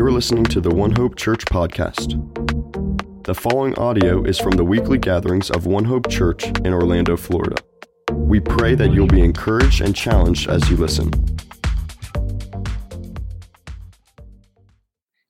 You're listening to the One Hope Church podcast. The following audio is from the weekly gatherings of One Hope Church in Orlando, Florida. We pray that you'll be encouraged and challenged as you listen.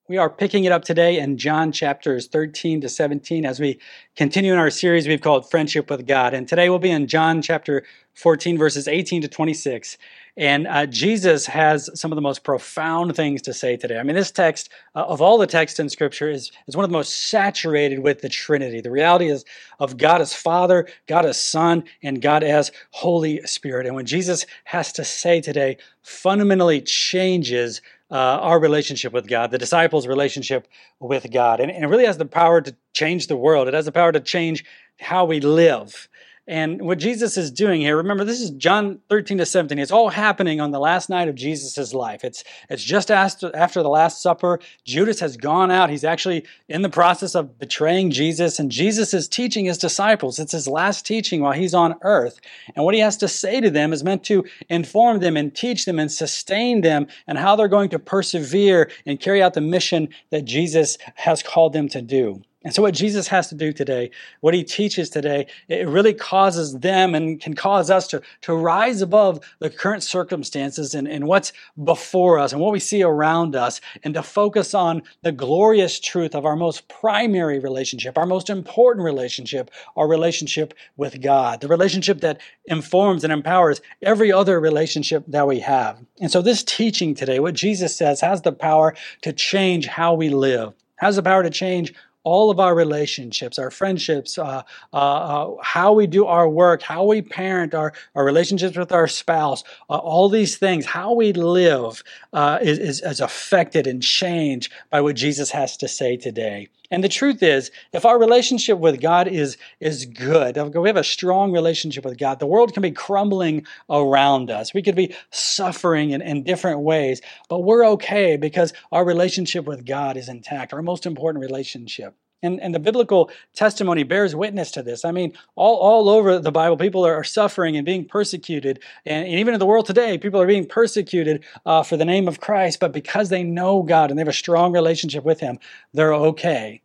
We are picking it up today in John chapters 13 to 17 as we continue in our series we've called Friendship with God. And today we'll be in John chapter 14, verses 18 to 26. And uh, Jesus has some of the most profound things to say today. I mean, this text, uh, of all the texts in Scripture, is, is one of the most saturated with the Trinity. The reality is of God as Father, God as Son, and God as Holy Spirit. And when Jesus has to say today, fundamentally changes uh, our relationship with God, the disciples' relationship with God. And, and, it really has the power to change the world, it has the power to change how we live. And what Jesus is doing here, remember, this is John 13 to 17. It's all happening on the last night of Jesus' life. It's, it's just after, after the Last Supper. Judas has gone out. He's actually in the process of betraying Jesus, and Jesus is teaching his disciples. It's his last teaching while he's on earth. And what he has to say to them is meant to inform them and teach them and sustain them and how they're going to persevere and carry out the mission that Jesus has called them to do. And so, what Jesus has to do today, what he teaches today, it really causes them and can cause us to, to rise above the current circumstances and, and what's before us and what we see around us, and to focus on the glorious truth of our most primary relationship, our most important relationship, our relationship with God, the relationship that informs and empowers every other relationship that we have. And so, this teaching today, what Jesus says, has the power to change how we live, has the power to change all of our relationships, our friendships, uh, uh, uh, how we do our work, how we parent, our, our relationships with our spouse, uh, all these things, how we live uh, is, is, is affected and changed by what Jesus has to say today. And the truth is, if our relationship with God is, is good, we have a strong relationship with God, the world can be crumbling around us. We could be suffering in, in different ways, but we're okay because our relationship with God is intact, our most important relationship. And, and the biblical testimony bears witness to this. I mean, all, all over the Bible, people are, suffering and being persecuted. And, and even in the world today, people are being persecuted uh, for the name of Christ. But because they know God and they have a strong relationship with Him, they're okay.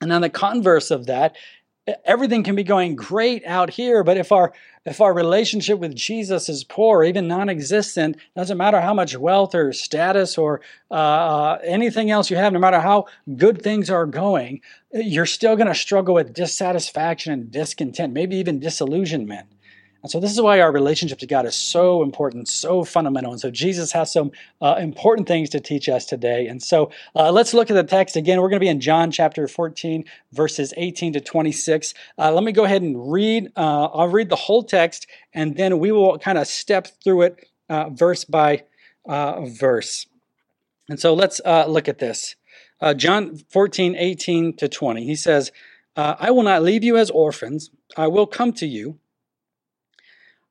And on the converse of that, everything can be going great out here but if our if our relationship with jesus is poor even non-existent doesn't matter how much wealth or status or uh, uh anything else you have no matter how good things are going you're still going to struggle with dissatisfaction and discontent maybe even disillusionment and so this is why our relationship to God is so important, so fundamental. And so Jesus has some uh, important things to teach us today. And so uh, let's look at the text again. We're going to be in John chapter 14, verses 18 to 26. Uh, let me go ahead and read. Uh, I'll read the whole text, and then we will kind of step through it uh, verse by uh, verse. And so let's look at this. John 14, 18 to 20. He says, I will not leave you as orphans. I will come to you.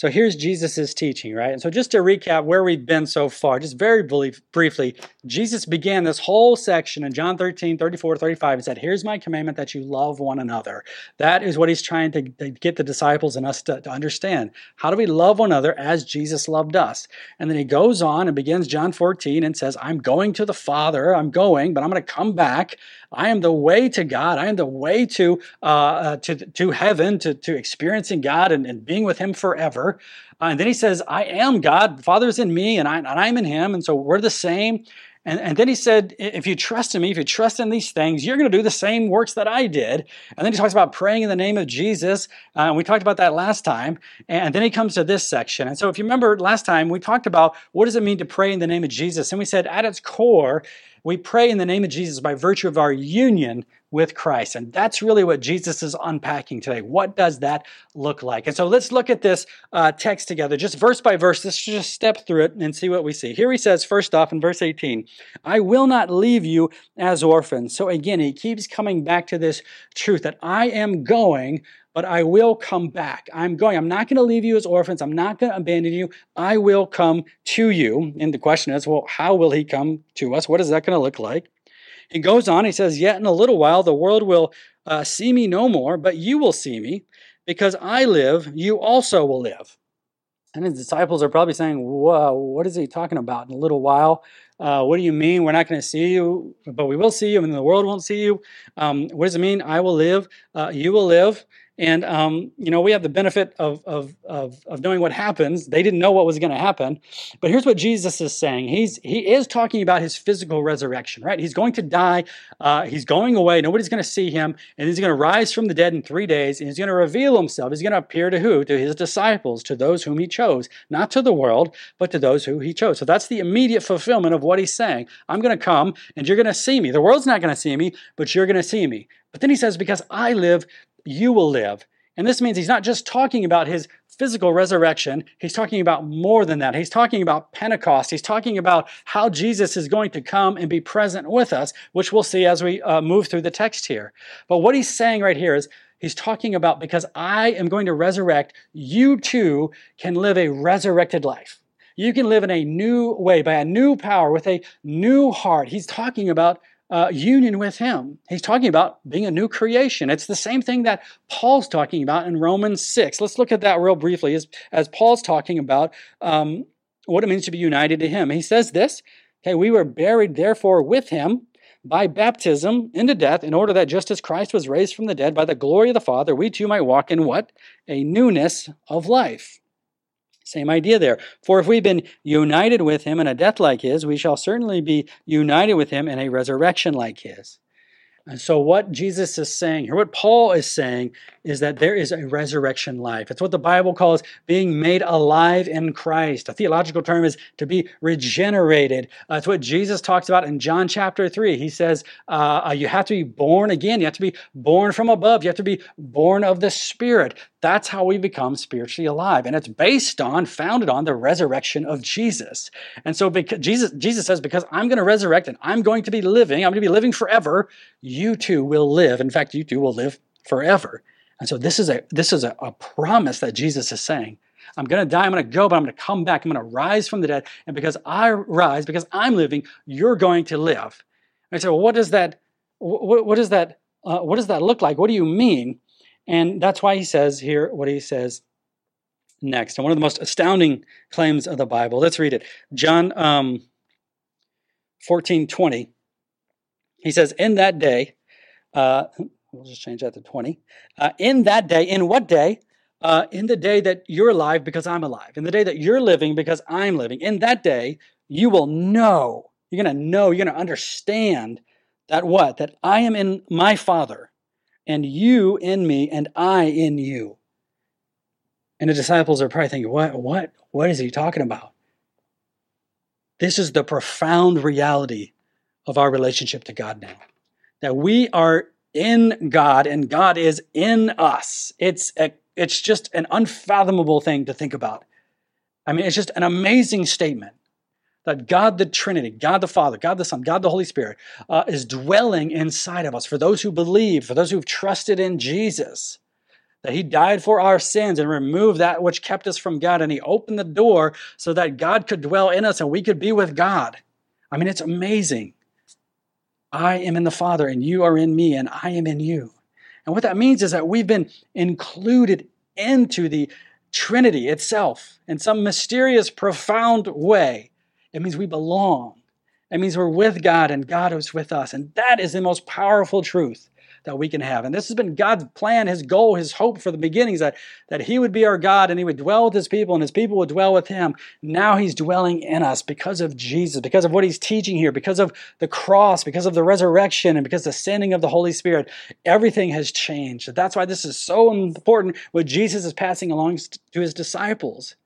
So here's Jesus' teaching, right? And so just to recap where we've been so far, just very briefly, Jesus began this whole section in John 13, 34, 35 and said, Here's my commandment that you love one another. That is what he's trying to, to get the disciples and us to, to understand. How do we love one another as Jesus loved us? And then he goes on and begins John 14 and says, I'm going to the Father. I'm going, but I'm going to come back. I am the way to God. I am the way to uh, uh, to, to heaven, to, to experiencing God and, and being with Him forever. Uh, and then he says, I am God. The Father's in me, and, I, and I'm in Him. And so we're the same. And, and then he said, if you trust in me, if you trust in these things, you're going to do the same works that I did. And then he talks about praying in the name of Jesus. Uh, and we talked about that last time. And then he comes to this section. And so if you remember last time, we talked about what does it mean to pray in the name of Jesus? And we said at its core, we pray in the name of Jesus by virtue of our union with Christ. And that's really what Jesus is unpacking today. What does that look like? And so let's look at this uh, text together, just verse by verse. Let's just step through it and see what we see. Here he says, first off in verse 18, I will not leave you as orphans. So again, he keeps coming back to this truth that I am going but I will come back. I'm going. I'm not going to leave you as orphans. I'm not going to abandon you. I will come to you. And the question is, well, how will he come to us? What is that going to look like? He goes on, he says, Yet in a little while the world will uh, see me no more, but you will see me. Because I live, you also will live. And his disciples are probably saying, Whoa, what is he talking about? In a little while, uh, what do you mean? We're not going to see you, but we will see you, and the world won't see you. Um, what does it mean? I will live, uh, you will live. And um, you know, we have the benefit of, of, of, of knowing what happens. They didn't know what was going to happen. But here's what Jesus is saying. He's he is talking about his physical resurrection, right? He's going to die. Uh, he's going away. Nobody's going to see him, and he's going to rise from the dead in three days. And he's going to reveal himself. He's going to appear to who? To his disciples, to those whom he chose, not to the world, but to those who he chose. So that's the immediate fulfillment of what he's saying. I'm going to come, and you're going to see me. The world's not going to see me, but you're going to see me. But then he says, because I live, you will live. And this means he's not just talking about his physical resurrection. He's talking about more than that. He's talking about Pentecost. He's talking about how Jesus is going to come and be present with us, which we'll see as we uh, move through the text here. But what he's saying right here is he's talking about because I am going to resurrect, you too can live a resurrected life. You can live in a new way, by a new power, with a new heart. He's talking about uh, union with Him. He's talking about being a new creation. It's the same thing that Paul's talking about in Romans 6. Let's look at that real briefly as, as Paul's talking about um, what it means to be united to Him. He says this Okay, we were buried therefore with Him by baptism into death, in order that just as Christ was raised from the dead by the glory of the Father, we too might walk in what? A newness of life. Same idea there. For if we've been united with him in a death like his, we shall certainly be united with him in a resurrection like his. And so, what Jesus is saying here, what Paul is saying, is that there is a resurrection life. It's what the Bible calls being made alive in Christ. A theological term is to be regenerated. Uh, it's what Jesus talks about in John chapter 3. He says, uh, uh, You have to be born again. You have to be born from above. You have to be born of the Spirit. That's how we become spiritually alive. And it's based on, founded on the resurrection of Jesus. And so because Jesus, Jesus says, because I'm going to resurrect and I'm going to be living, I'm going to be living forever, you too will live. In fact, you too will live forever. And so this is a this is a, a promise that Jesus is saying. I'm going to die, I'm going to go, but I'm going to come back. I'm going to rise from the dead. And because I rise, because I'm living, you're going to live. And I say, well, what does that, what, what does that, uh, what does that look like? What do you mean? And that's why he says here what he says next. And one of the most astounding claims of the Bible. Let's read it. John um, 14 20. He says, In that day, uh, we'll just change that to 20. Uh, in that day, in what day? Uh, in the day that you're alive because I'm alive. In the day that you're living because I'm living. In that day, you will know. You're going to know, you're going to understand that what? That I am in my Father and you in me, and I in you. And the disciples are probably thinking, what, what, what is he talking about? This is the profound reality of our relationship to God now. That we are in God and God is in us. It's, a, it's just an unfathomable thing to think about. I mean, it's just an amazing statement that God the Trinity, God the Father, God the Son, God the Holy Spirit uh, is dwelling inside of us for those who believe, for those who've trusted in Jesus. That he died for our sins and removed that which kept us from God, and he opened the door so that God could dwell in us and we could be with God. I mean, it's amazing. I am in the Father, and you are in me, and I am in you. And what that means is that we've been included into the Trinity itself in some mysterious, profound way. It means we belong. It means we're with God and God is with us. And that is the most powerful truth that we can have. And this has been God's plan, his goal, his hope for the beginnings that, that he would be our God and he would dwell with his people and his people would dwell with him. Now he's dwelling in us because of Jesus, because of what he's teaching here, because of the cross, because of the resurrection, and because the sending of the Holy Spirit. Everything has changed. That's why this is so important what Jesus is passing along to his disciples.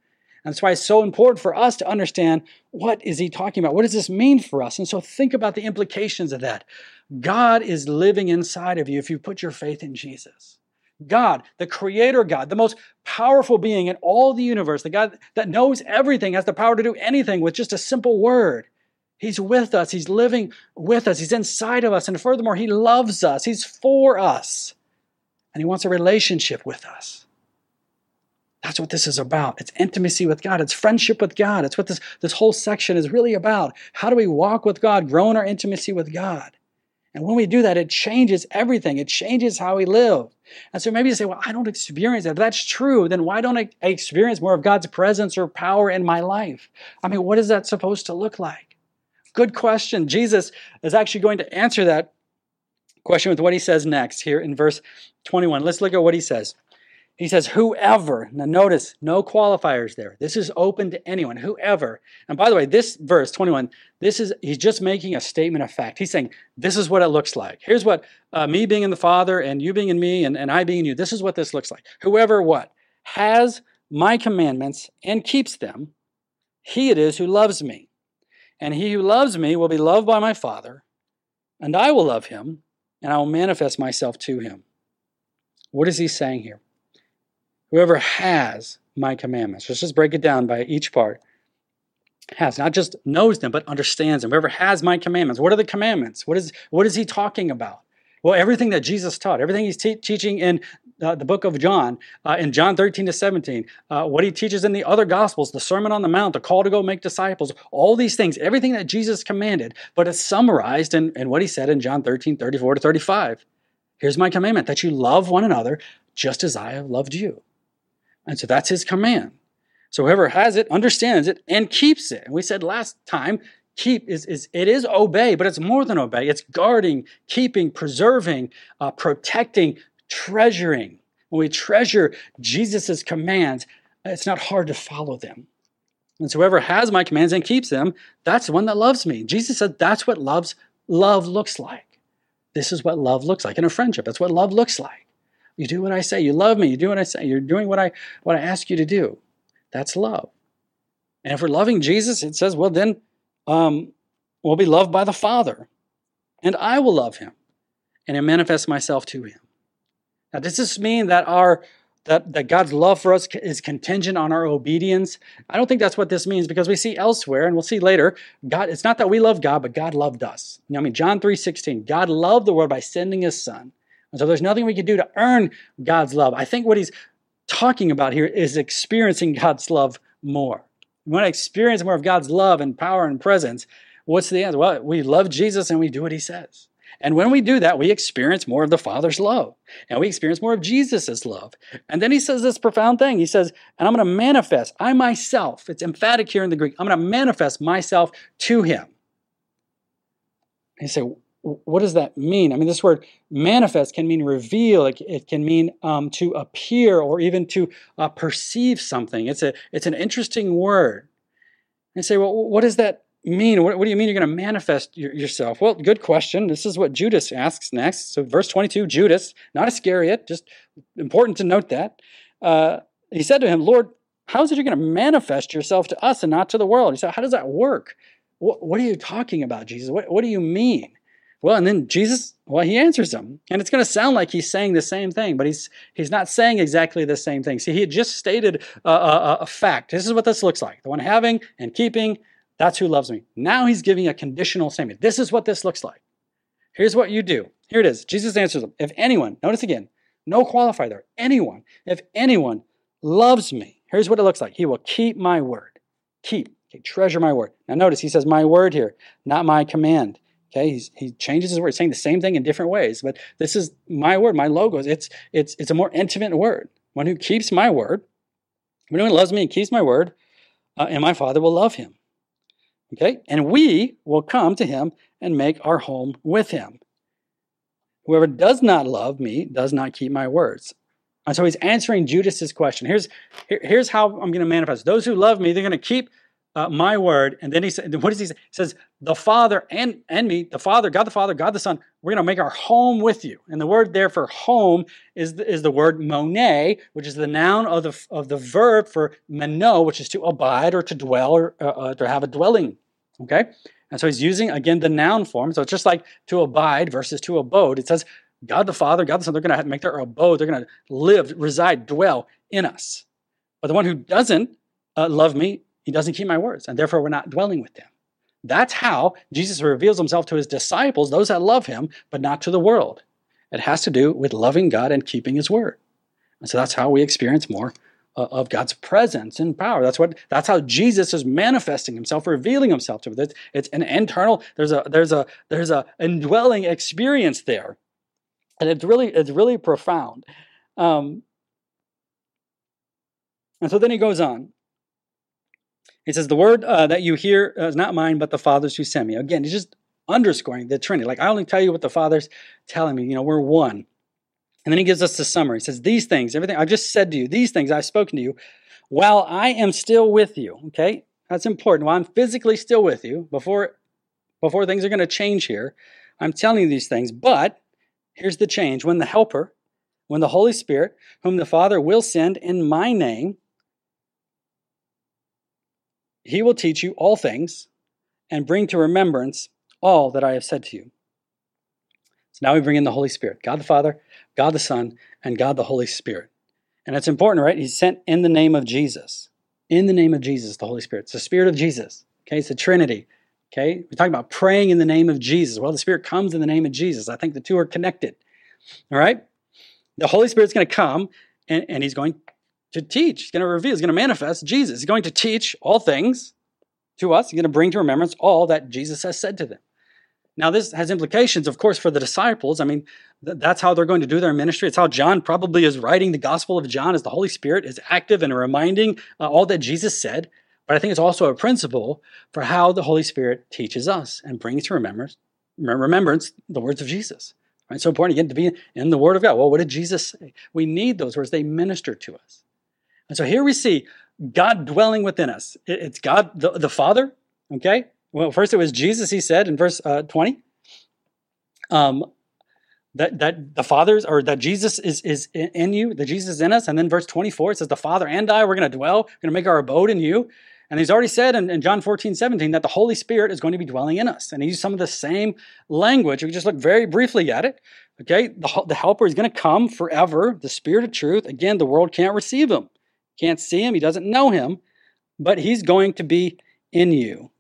And that's why it's so important for us to understand what is he talking about? What does this mean for us? And so think about the implications of that. God is living inside of you if you put your faith in Jesus. God, the creator God, the most powerful being in all the universe, the God that knows everything, has the power to do anything with just a simple word. He's with us. He's living with us. He's inside of us. And furthermore, He loves us. He's for us. And He wants a relationship with us. That's what this is about. It's intimacy with God. It's friendship with God. It's what this, this whole section is really about. How do we walk with God, grow in our intimacy with God? And when we do that, it changes everything. It changes how we live. And so maybe you say, well, I don't experience that. If that's true, then why don't I experience more of God's presence or power in my life? I mean, what is that supposed to look like? Good question. Jesus is actually going to answer that question with what he says next here in verse 21. Let's look at what he says. He says, whoever. Now notice, no qualifiers there. This is open to anyone, whoever. And by the way, this verse 21, this is, he's just making a statement of fact. He's saying, this is what it looks like. Here's what uh, me being in the Father and you being in me and, and I being in you, this is what this looks like. Whoever what? Has my commandments and keeps them, he it is who loves me. And he who loves me will be loved by my Father, and I will love him, and I will manifest myself to him. What is he saying here? Whoever has my commandments, let's just break it down by each part. Has not just knows them, but understands them. Whoever has my commandments. What are the commandments? What is what is he talking about? Well, everything that Jesus taught, everything he's te- teaching in uh, the book of John, uh, in John 13 to 17, uh, what he teaches in the other Gospels, the Sermon on the Mount, the call to go make disciples, all these things, everything that Jesus commanded, but it's summarized in, in what he said in John 13, 34 to 35. Here's my commandment that you love one another just as I have loved you. And so that's his command. So whoever has it understands it and keeps it. And we said last time, keep is, is it is obey, but it's more than obey. It's guarding, keeping, preserving, uh, protecting, treasuring. When we treasure Jesus' commands, it's not hard to follow them. And so whoever has my commands and keeps them, that's the one that loves me. Jesus said that's what loves love looks like. This is what love looks like in a friendship. That's what love looks like. You do what I say. You love me. You do what I say. You're doing what I what I ask you to do. That's love. And if we're loving Jesus, it says, well, then um, we'll be loved by the Father, and I will love him, and I manifest myself to him. Now, does this mean that our that, that God's love for us is contingent on our obedience? I don't think that's what this means because we see elsewhere, and we'll see later, God, it's not that we love God, but God loved us. You know, I mean, John 3 16, God loved the world by sending his son. And so there's nothing we can do to earn God's love. I think what he's talking about here is experiencing God's love more. We want to experience more of God's love and power and presence. What's the answer? Well, we love Jesus and we do what he says. And when we do that, we experience more of the Father's love and we experience more of Jesus' love. And then he says this profound thing. He says, and I'm going to manifest, I myself, it's emphatic here in the Greek, I'm going to manifest myself to him. You say, what does that mean? I mean, this word manifest can mean reveal. It, it can mean um, to appear or even to uh, perceive something. It's a it's an interesting word. And say, well, what does that mean? What, what do you mean you're going to manifest your, yourself? Well, good question. This is what Judas asks next. So, verse 22, Judas, not Iscariot, just important to note that. Uh, he said to him, Lord, how is it you're going to manifest yourself to us and not to the world? He said, How does that work? What, what are you talking about, Jesus? What, what do you mean? Well, and then Jesus, well, he answers them. And it's going to sound like he's saying the same thing, but he's he's not saying exactly the same thing. See, he had just stated a, a, a fact. This is what this looks like. The one having and keeping, that's who loves me. Now he's giving a conditional statement. This is what this looks like. Here's what you do. Here it is. Jesus answers them. If anyone, notice again, no qualifier there, anyone, if anyone loves me, here's what it looks like. He will keep my word. Keep. Okay, treasure my word. Now notice he says my word here, not my command. Okay, He's, he changes his word, He's saying the same thing in different ways. But this is my word, my logos. It's it's it's a more intimate word. One who keeps my word, one who loves me and keeps my word, uh, and my Father will love him. Okay, and we will come to him and make our home with him. Whoever does not love me does not keep my words. And so he's answering Judas's question. Here's, here, here's how I'm going to manifest. Those who love me, they're going to keep uh, my word. And then he said, what does he say? He says, the Father and, and me, the Father, God the Father, God the Son, we're going to make our home with you. And the word there for home is the, is the word mone, which is the noun of the, of the verb for meno, which is to abide or to dwell or uh, uh, to have a dwelling. Okay? And so he's using, again, the noun form. So it's just like to abide versus to abode. It says God the Father, God the Son, they're going to make their abode. They're going to live, reside, dwell in us. But the one who doesn't uh, love me he doesn't keep my words, and therefore we're not dwelling with him. That's how Jesus reveals himself to his disciples, those that love him, but not to the world. It has to do with loving God and keeping his word. And so that's how we experience more uh, of God's presence and power. That's what that's how Jesus is manifesting himself, revealing himself to us. It's, it's an internal, there's a there's a there's a indwelling experience there. And it's really it's really profound. Um, and so then he goes on. He says, The word uh, that you hear is not mine, but the Father's who sent me. Again, he's just underscoring the Trinity. Like, I only tell you what the Father's telling me. You know, we're one. And then he gives us the summary. He says, These things, everything I've just said to you, these things I've spoken to you, while I am still with you. Okay? That's important. While I'm physically still with you, before, before things are going to change here, I'm telling you these things. But here's the change when the Helper, when the Holy Spirit, whom the Father will send in my name, he will teach you all things and bring to remembrance all that I have said to you. So now we bring in the Holy Spirit God the Father, God the Son, and God the Holy Spirit. And it's important, right? He's sent in the name of Jesus. In the name of Jesus, the Holy Spirit. It's the Spirit of Jesus. Okay, it's the Trinity. Okay, we're talking about praying in the name of Jesus. Well, the Spirit comes in the name of Jesus. I think the two are connected. All right? The Holy Spirit's going to come and, and he's going to teach. He's going to reveal, he's going to manifest Jesus. He's going to teach all things to us. He's going to bring to remembrance all that Jesus has said to them. Now, this has implications, of course, for the disciples. I mean, th- that's how they're going to do their ministry. It's how John probably is writing the Gospel of John, as the Holy Spirit is active and reminding uh, all that Jesus said. But I think it's also a principle for how the Holy Spirit teaches us and brings to remembrance, remembrance the words of Jesus. Right? So important again to be in the Word of God. Well, what did Jesus say? We need those words; they minister to us. And so here we see God dwelling within us. It's God, the, the Father, okay? Well, first it was Jesus, he said in verse uh, 20. Um, that, that the Father's or that Jesus is, is in you, that Jesus is in us. And then verse 24, it says, The Father and I, we're going to dwell, we're going to make our abode in you. And he's already said in, in, John 14, 17 that the Holy Spirit is going to be dwelling in us. And he used some of the same language. We just look very briefly at it. Okay, the, the helper is going to come forever, the Spirit of truth. Again, the world can't receive him. Can't see him, he doesn't know him, but he's going to be in you.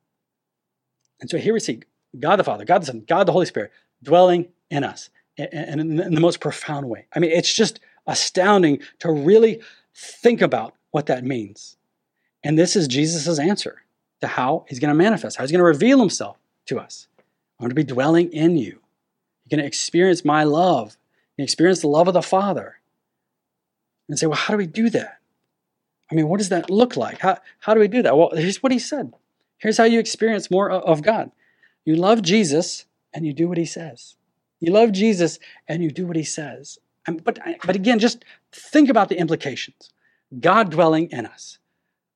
And so here we see God the Father, God the Son, God the Holy Spirit dwelling in us and in the most profound way. I mean, it's just astounding to really think about what that means. And this is Jesus' answer to how he's going to manifest, how he's going to reveal himself to us. I'm going to be dwelling in you. You're going to experience my love. You experience the love of the Father. And say, well, how do we do that? I mean, what does that look like? How, how do we do that? Well, here's what he said. Here's how you experience more of God. You love Jesus and you do what he says. You love Jesus and you do what he says. but, but again, just think about the implications. God dwelling in us.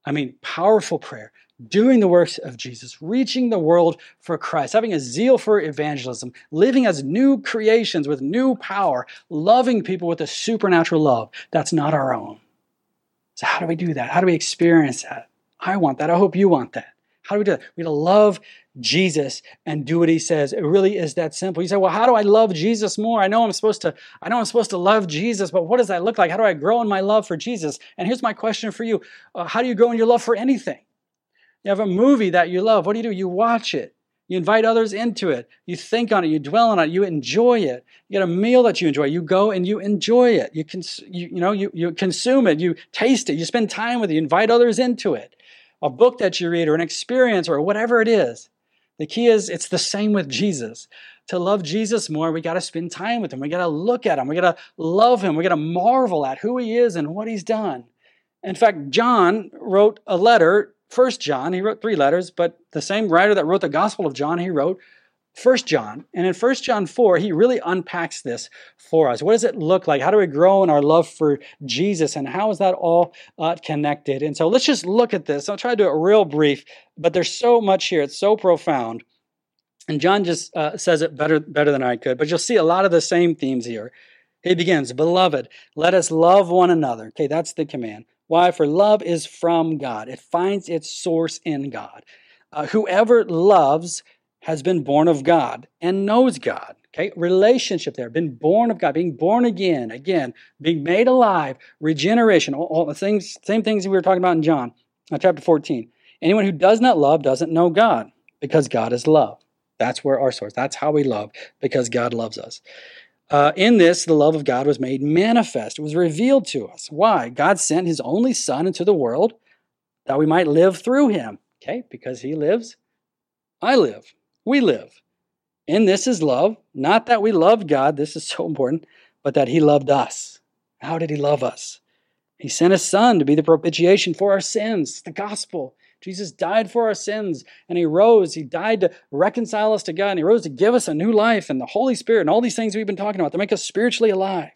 I mean, powerful prayer, doing the works of Jesus, reaching the world for Christ, having a zeal for evangelism, living as new creations with new power, loving people with a supernatural love that's not our own. So, how do we do that? How do we experience that? I want that. I hope you want that. How do we do that? We love Jesus and do what he says. It really is that simple. You say, well, how do I love Jesus more? I know I'm supposed to, I know I'm supposed to love Jesus, but what does that look like? How do I grow in my love for Jesus? And here's my question for you. Uh, how do you grow in your love for anything? You have a movie that you love. What do you do? You watch it. You invite others into it. You think on it. You dwell on it. You enjoy it. You get a meal that you enjoy. You go and you enjoy it. You, cons- you, you know, you, you consume it. You taste it. You spend time with it. You invite others into it. A book that you read or an experience or whatever it is. The key is it's the same with Jesus. To love Jesus more, we got to spend time with him. We got to look at him. We got to love him. We got to marvel at who he is and what he's done. In fact, John wrote a letter First John, he wrote three letters, but the same writer that wrote the Gospel of John, he wrote First John. And in First John 4, he really unpacks this for us. What does it look like? How do we grow in our love for Jesus? And how is that all uh, connected? And so let's just look at this. I'll try to do it real brief, but there's so much here. It's so profound. And John just uh, says it better, better than I could, but you'll see a lot of the same themes here. He begins, Beloved, let us love one another. Okay, that's the command. Why? For love is from God, it finds its source in God. Uh, whoever loves has been born of God and knows God. Okay, relationship there, been born of God, being born again, again, being made alive, regeneration, all, all the things, same things we were talking about in John uh, chapter 14. Anyone who does not love doesn't know God because God is love. That's where our source, that's how we love because God loves us. Uh, in this, the love of God was made manifest. It was revealed to us. Why? God sent his only Son into the world that we might live through him. Okay, because he lives, I live, we live. In this is love, not that we loved God, this is so important, but that he loved us. How did he love us? He sent his Son to be the propitiation for our sins, the gospel. Jesus died for our sins and he rose. He died to reconcile us to God and he rose to give us a new life and the Holy Spirit and all these things we've been talking about to make us spiritually alive.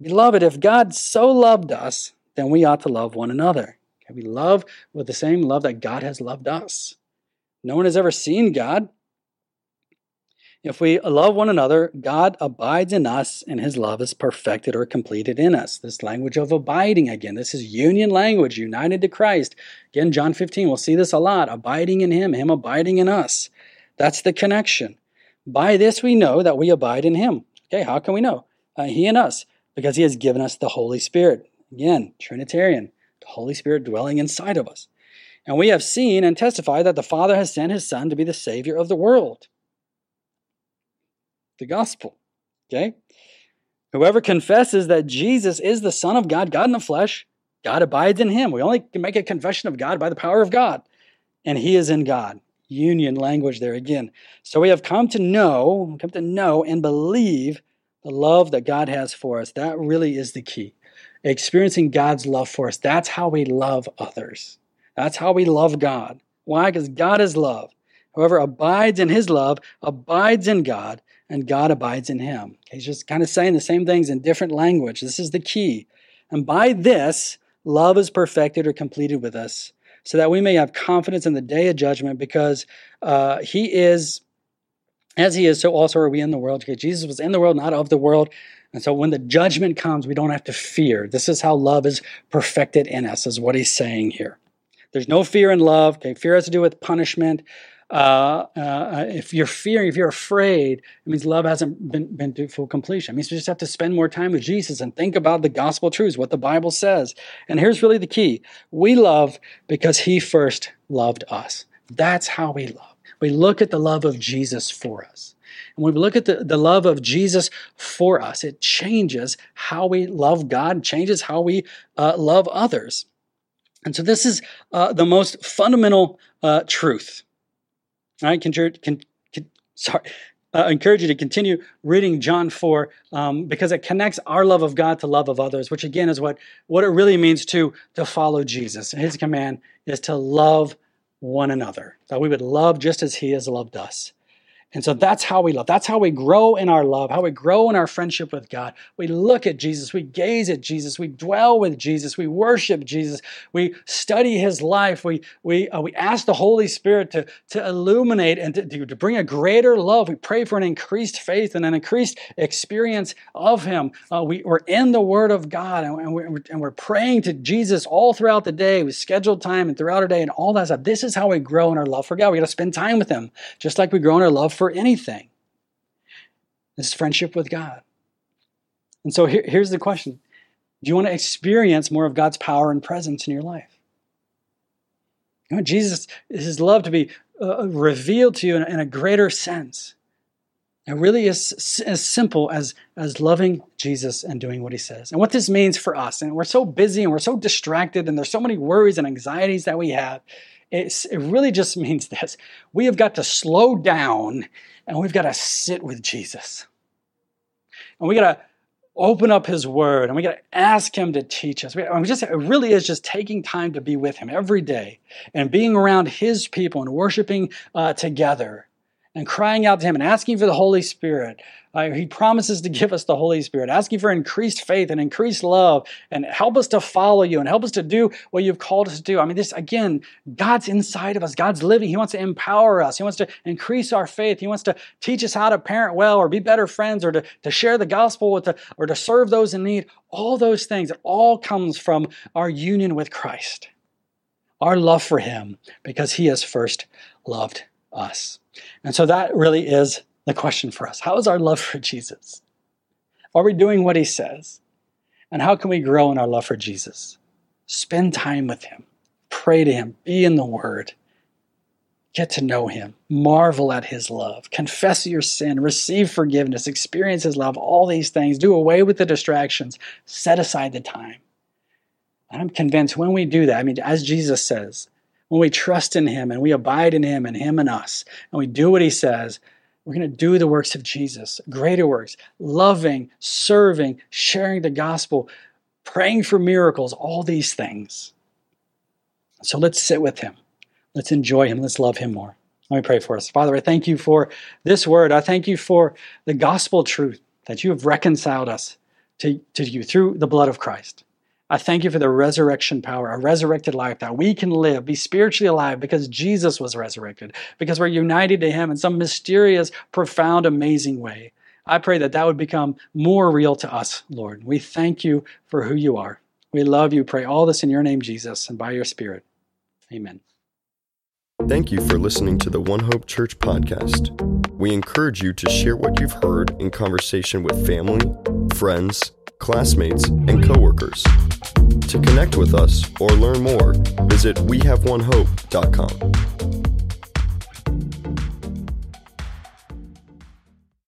Beloved, if God so loved us, then we ought to love one another. Okay, we love with the same love that God has loved us. No one has ever seen God. If we love one another, God abides in us and his love is perfected or completed in us. This language of abiding again. This is union language, united to Christ. Again, John 15, we'll see this a lot. Abiding in him, him abiding in us. That's the connection. By this we know that we abide in him. Okay, how can we know? Uh, he and us, because he has given us the Holy Spirit. Again, Trinitarian, the Holy Spirit dwelling inside of us. And we have seen and testified that the Father has sent his Son to be the Savior of the world the gospel. Okay? Whoever confesses that Jesus is the Son of God, God in the flesh, God abides in him. We only can make a confession of God by the power of God, and he is in God. Union language there again. So we have come to know, come to know and believe the love that God has for us. That really is the key. Experiencing God's love for us. That's how we love others. That's how we love God. Why? Because God is love. Whoever abides in his love abides in God, and God abides in him. He's just kind of saying the same things in different language. This is the key. And by this, love is perfected or completed with us, so that we may have confidence in the day of judgment, because uh, he is, as he is, so also are we in the world. Okay, Jesus was in the world, not of the world. And so when the judgment comes, we don't have to fear. This is how love is perfected in us, is what he's saying here. There's no fear in love. Okay, fear has to do with punishment. Uh, uh, if you're fearing, if you're afraid, it means love hasn't been, been to full completion. It means you just have to spend more time with Jesus and think about the gospel truths, what the Bible says. And here's really the key we love because he first loved us. That's how we love. We look at the love of Jesus for us. And when we look at the, the love of Jesus for us, it changes how we love God, changes how we uh, love others. And so this is uh, the most fundamental uh, truth I sorry, uh, encourage you to continue reading John 4 um, because it connects our love of God to love of others, which again is what, what it really means to, to follow Jesus. His command is to love one another, that we would love just as he has loved us. And so that's how we love. That's how we grow in our love, how we grow in our friendship with God. We look at Jesus, we gaze at Jesus, we dwell with Jesus, we worship Jesus, we study his life, we, we, uh, we ask the Holy Spirit to, to illuminate and to, to bring a greater love. We pray for an increased faith and an increased experience of him. Uh, we, we're in the Word of God and, we're, and we're praying to Jesus all throughout the day with scheduled time and throughout our day and all that stuff. This is how we grow in our love for God. We got to spend time with him, just like we grow in our love for for anything. This is friendship with God. And so here, here's the question Do you want to experience more of God's power and presence in your life? You know, Jesus, his love to be uh, revealed to you in a, in a greater sense. It really is as simple as, as loving Jesus and doing what he says. And what this means for us, and we're so busy and we're so distracted, and there's so many worries and anxieties that we have. It's, it really just means this we have got to slow down and we've got to sit with Jesus. And we got to open up his word and we got to ask him to teach us. We, I mean, just, it really is just taking time to be with him every day and being around his people and worshiping uh, together and crying out to Him and asking for the Holy Spirit. Uh, he promises to give us the Holy Spirit, asking for increased faith and increased love and help us to follow you and help us to do what you've called us to do. I mean, this again, God's inside of us. God's living. He wants to empower us. He wants to increase our faith. He wants to teach us how to parent well or be better friends or to, to share the gospel with the, or to serve those in need. All those things, it all comes from our union with Christ, our love for Him because He has first loved us. And so that really is the question for us. How is our love for Jesus? Are we doing what he says? And how can we grow in our love for Jesus? Spend time with him, pray to him, be in the word, get to know him, marvel at his love, confess your sin, receive forgiveness, experience his love, all these things. Do away with the distractions, set aside the time. And I'm convinced when we do that, I mean, as Jesus says, when we trust in him and we abide in him and him and us, and we do what he says, we're going to do the works of Jesus, greater works, loving, serving, sharing the gospel, praying for miracles, all these things. So let's sit with him. Let's enjoy him. Let's love him more. Let me pray for us. Father, I thank you for this word. I thank you for the gospel truth that you have reconciled us to, to you through the blood of Christ. I thank you for the resurrection power, a resurrected life that we can live, be spiritually alive because Jesus was resurrected, because we're united to Him in some mysterious, profound, amazing way. I pray that that would become more real to us, Lord. We thank you for who you are. We love you. Pray all this in your name, Jesus, and by your Spirit. Amen. Thank you for listening to the One Hope Church podcast. We encourage you to share what you've heard in conversation with family, friends, classmates, and coworkers. To connect with us or learn more, visit wehaveonehope.com.